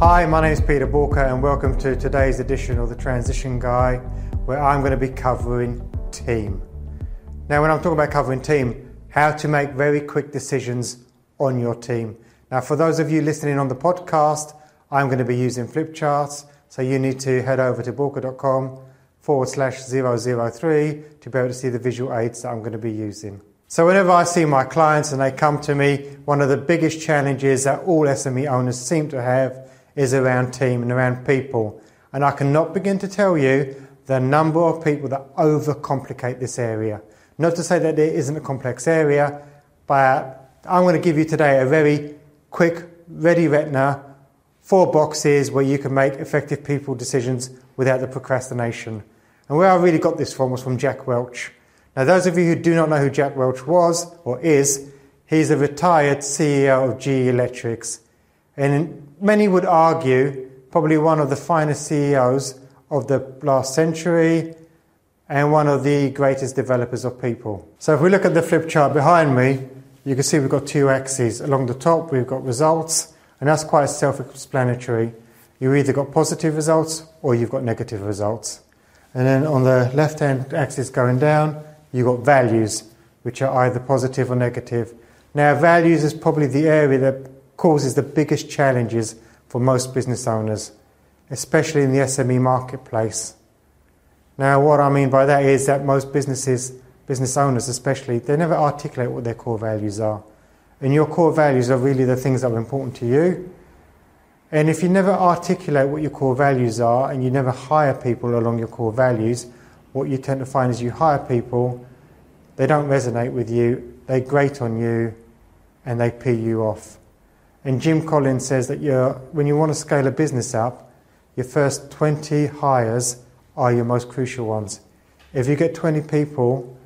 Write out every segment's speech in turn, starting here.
Hi, my name is Peter Walker, and welcome to today's edition of the Transition Guy, where I'm going to be covering team. Now, when I'm talking about covering team, how to make very quick decisions on your team. Now, for those of you listening on the podcast, I'm going to be using flip charts, so you need to head over to walker.com forward slash 003 to be able to see the visual aids that I'm going to be using. So, whenever I see my clients and they come to me, one of the biggest challenges that all SME owners seem to have is around team and around people. And I cannot begin to tell you the number of people that overcomplicate this area. Not to say that it isn't a complex area, but I'm going to give you today a very quick, ready retina, four boxes where you can make effective people decisions without the procrastination. And where I really got this from was from Jack Welch. Now, those of you who do not know who Jack Welch was or is, he's a retired CEO of GE Electrics. And many would argue, probably one of the finest CEOs of the last century and one of the greatest developers of people. So, if we look at the flip chart behind me, you can see we've got two axes. Along the top, we've got results, and that's quite self explanatory. You either got positive results or you've got negative results. And then on the left hand axis going down, you've got values, which are either positive or negative. Now, values is probably the area that causes the biggest challenges for most business owners, especially in the SME marketplace. Now, what I mean by that is that most businesses, business owners especially, they never articulate what their core values are. And your core values are really the things that are important to you. And if you never articulate what your core values are and you never hire people along your core values, what you tend to find is you hire people, they don't resonate with you, they grate on you, and they pee you off. And Jim Collins says that when you want to scale a business up, your first 20 hires are your most crucial ones. If you get 20 people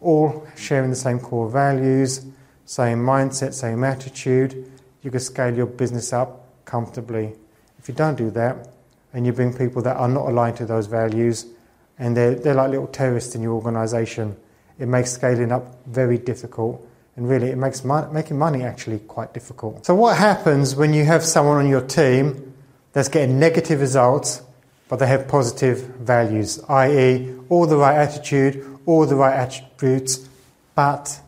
all sharing the same core values, same mindset, same attitude, you can scale your business up comfortably. If you don't do that, and you bring people that are not aligned to those values, and they're, they're like little terrorists in your organization, it makes scaling up very difficult. And really, it makes mo- making money actually quite difficult. So, what happens when you have someone on your team that's getting negative results, but they have positive values, i.e., all the right attitude, all the right attributes, but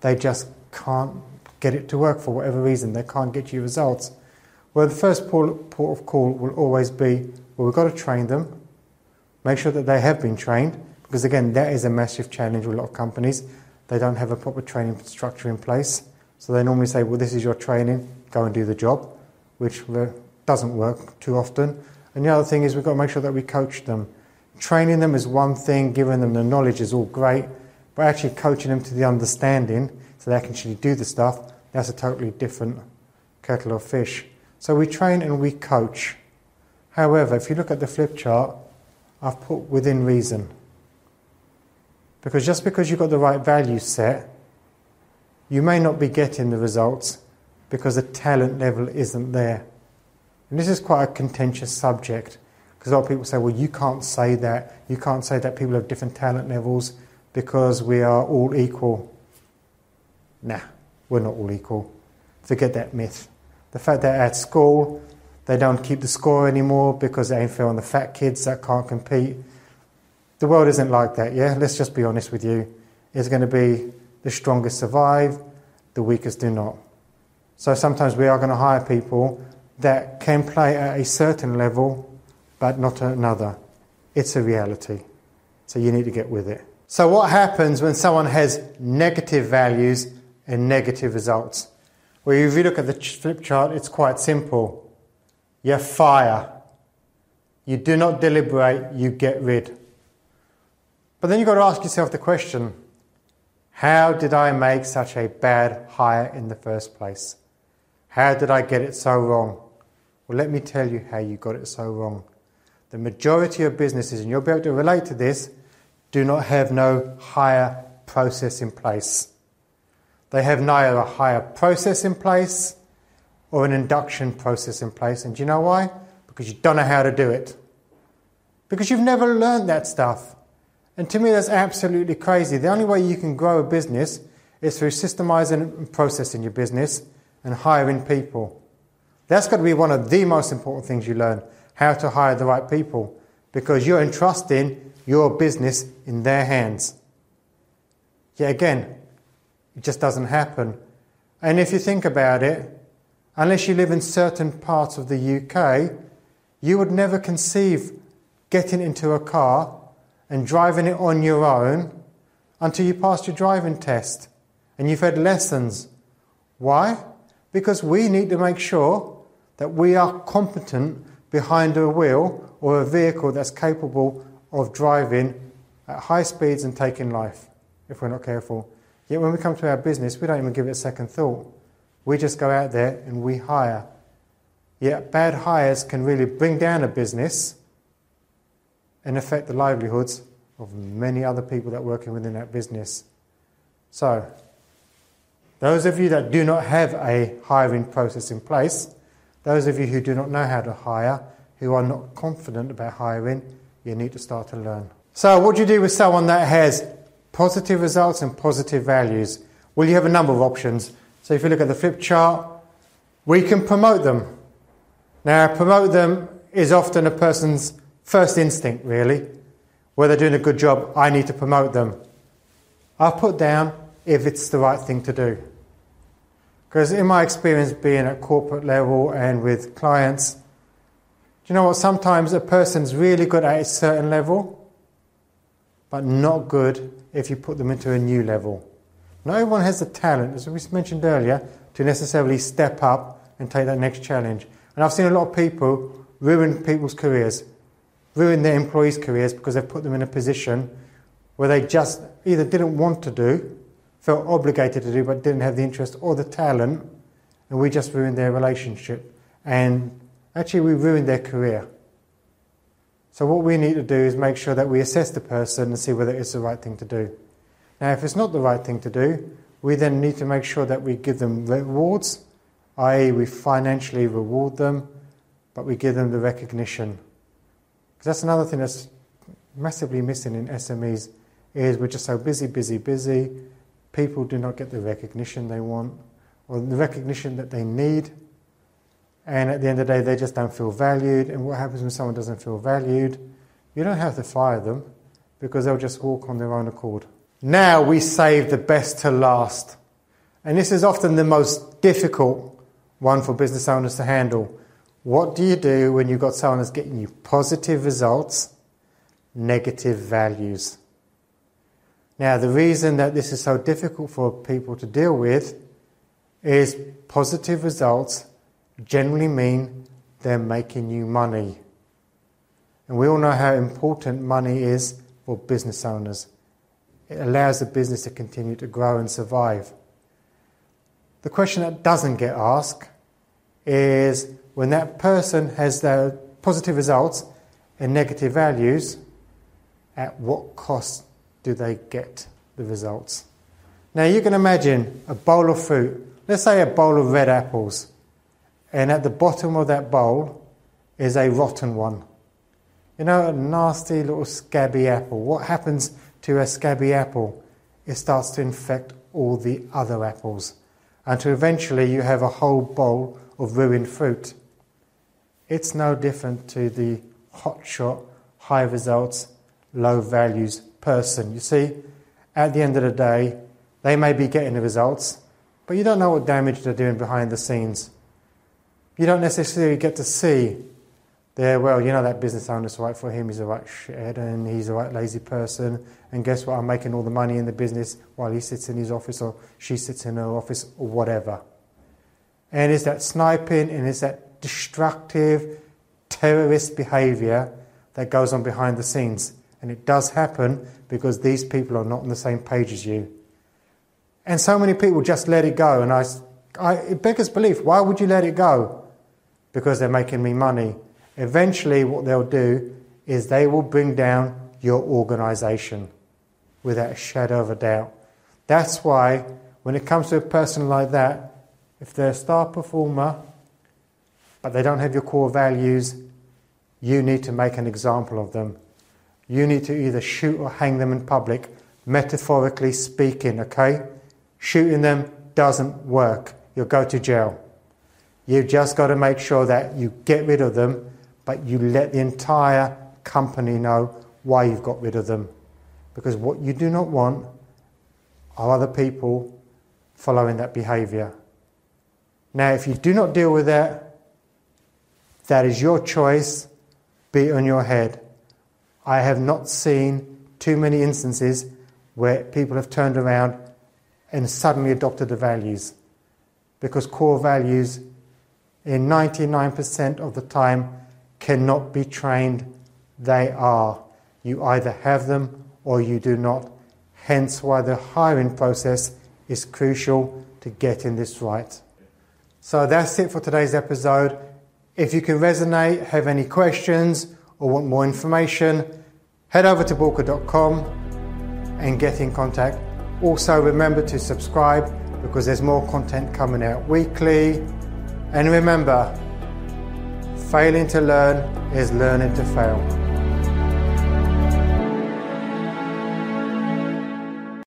they just can't get it to work for whatever reason? They can't get you results. Well, the first port of call will always be well, we've got to train them, make sure that they have been trained, because again, that is a massive challenge with a lot of companies. They don't have a proper training structure in place. So they normally say, well, this is your training, go and do the job, which doesn't work too often. And the other thing is we've got to make sure that we coach them. Training them is one thing, giving them the knowledge is all great, but actually coaching them to the understanding so they can actually do the stuff, that's a totally different kettle of fish. So we train and we coach. However, if you look at the flip chart, I've put within reason. Because just because you've got the right value set, you may not be getting the results because the talent level isn't there. And this is quite a contentious subject because a lot of people say, well, you can't say that. You can't say that people have different talent levels because we are all equal. Nah, we're not all equal. Forget that myth. The fact that at school they don't keep the score anymore because they ain't fair on the fat kids that can't compete the world isn't like that, yeah? Let's just be honest with you. It's going to be the strongest survive, the weakest do not. So sometimes we are going to hire people that can play at a certain level, but not another. It's a reality. So you need to get with it. So, what happens when someone has negative values and negative results? Well, if you look at the flip chart, it's quite simple. You fire. You do not deliberate, you get rid. But then you've got to ask yourself the question how did I make such a bad hire in the first place? How did I get it so wrong? Well, let me tell you how you got it so wrong. The majority of businesses, and you'll be able to relate to this, do not have no hire process in place. They have neither a hire process in place or an induction process in place. And do you know why? Because you don't know how to do it. Because you've never learned that stuff. And to me, that's absolutely crazy. The only way you can grow a business is through systemizing and processing your business and hiring people. That's got to be one of the most important things you learn how to hire the right people because you're entrusting your business in their hands. Yet again, it just doesn't happen. And if you think about it, unless you live in certain parts of the UK, you would never conceive getting into a car and driving it on your own until you passed your driving test and you've had lessons. Why? Because we need to make sure that we are competent behind a wheel or a vehicle that's capable of driving at high speeds and taking life if we're not careful. Yet when we come to our business, we don't even give it a second thought. We just go out there and we hire. Yet bad hires can really bring down a business and affect the livelihoods of many other people that are working within that business. So, those of you that do not have a hiring process in place, those of you who do not know how to hire, who are not confident about hiring, you need to start to learn. So, what do you do with someone that has positive results and positive values? Well, you have a number of options. So, if you look at the flip chart, we can promote them. Now, promote them is often a person's first instinct, really. Where they're doing a good job, I need to promote them. I'll put down if it's the right thing to do. Because in my experience being at corporate level and with clients, do you know what? Sometimes a person's really good at a certain level, but not good if you put them into a new level. Not everyone has the talent, as we mentioned earlier, to necessarily step up and take that next challenge. And I've seen a lot of people ruin people's careers ruin their employees' careers because they've put them in a position where they just either didn't want to do, felt obligated to do, but didn't have the interest or the talent, and we just ruined their relationship. And actually, we ruined their career. So, what we need to do is make sure that we assess the person and see whether it's the right thing to do. Now, if it's not the right thing to do, we then need to make sure that we give them rewards, i.e., we financially reward them, but we give them the recognition that's another thing that's massively missing in SMEs is we're just so busy, busy, busy. People do not get the recognition they want or the recognition that they need. And at the end of the day, they just don't feel valued. And what happens when someone doesn't feel valued? You don't have to fire them because they'll just walk on their own accord. Now we save the best to last. And this is often the most difficult one for business owners to handle what do you do when you've got someone that's getting you positive results, negative values? Now, the reason that this is so difficult for people to deal with is positive results generally mean they're making you money. And we all know how important money is for business owners. It allows the business to continue to grow and survive. The question that doesn't get asked is when that person has their positive results and negative values, at what cost do they get the results? Now you can imagine a bowl of fruit, let's say a bowl of red apples, and at the bottom of that bowl is a rotten one. You know, a nasty little scabby apple. What happens to a scabby apple? It starts to infect all the other apples until eventually you have a whole bowl of ruined fruit. It's no different to the hotshot, high results, low values person. You see, at the end of the day, they may be getting the results, but you don't know what damage they're doing behind the scenes. You don't necessarily get to see there, well, you know that business owner's right for him, he's a right shithead and he's a right lazy person. And guess what? I'm making all the money in the business while he sits in his office or she sits in her office or whatever. And it's that sniping and it's that destructive, terrorist behavior that goes on behind the scenes. And it does happen because these people are not on the same page as you. And so many people just let it go. And I, I, it beggars belief. Why would you let it go? Because they're making me money. Eventually, what they'll do is they will bring down your organization without a shadow of a doubt. That's why, when it comes to a person like that, if they're a star performer but they don't have your core values, you need to make an example of them. You need to either shoot or hang them in public, metaphorically speaking, okay? Shooting them doesn't work. You'll go to jail. You've just got to make sure that you get rid of them, but you let the entire company know why you've got rid of them. Because what you do not want are other people following that behavior. Now, if you do not deal with that, that is your choice, be on your head. I have not seen too many instances where people have turned around and suddenly adopted the values. Because core values, in 99% of the time, cannot be trained, they are. You either have them or you do not. Hence, why the hiring process is crucial to getting this right. So that's it for today's episode. If you can resonate, have any questions, or want more information, head over to bulka.com and get in contact. Also, remember to subscribe because there's more content coming out weekly. And remember, failing to learn is learning to fail.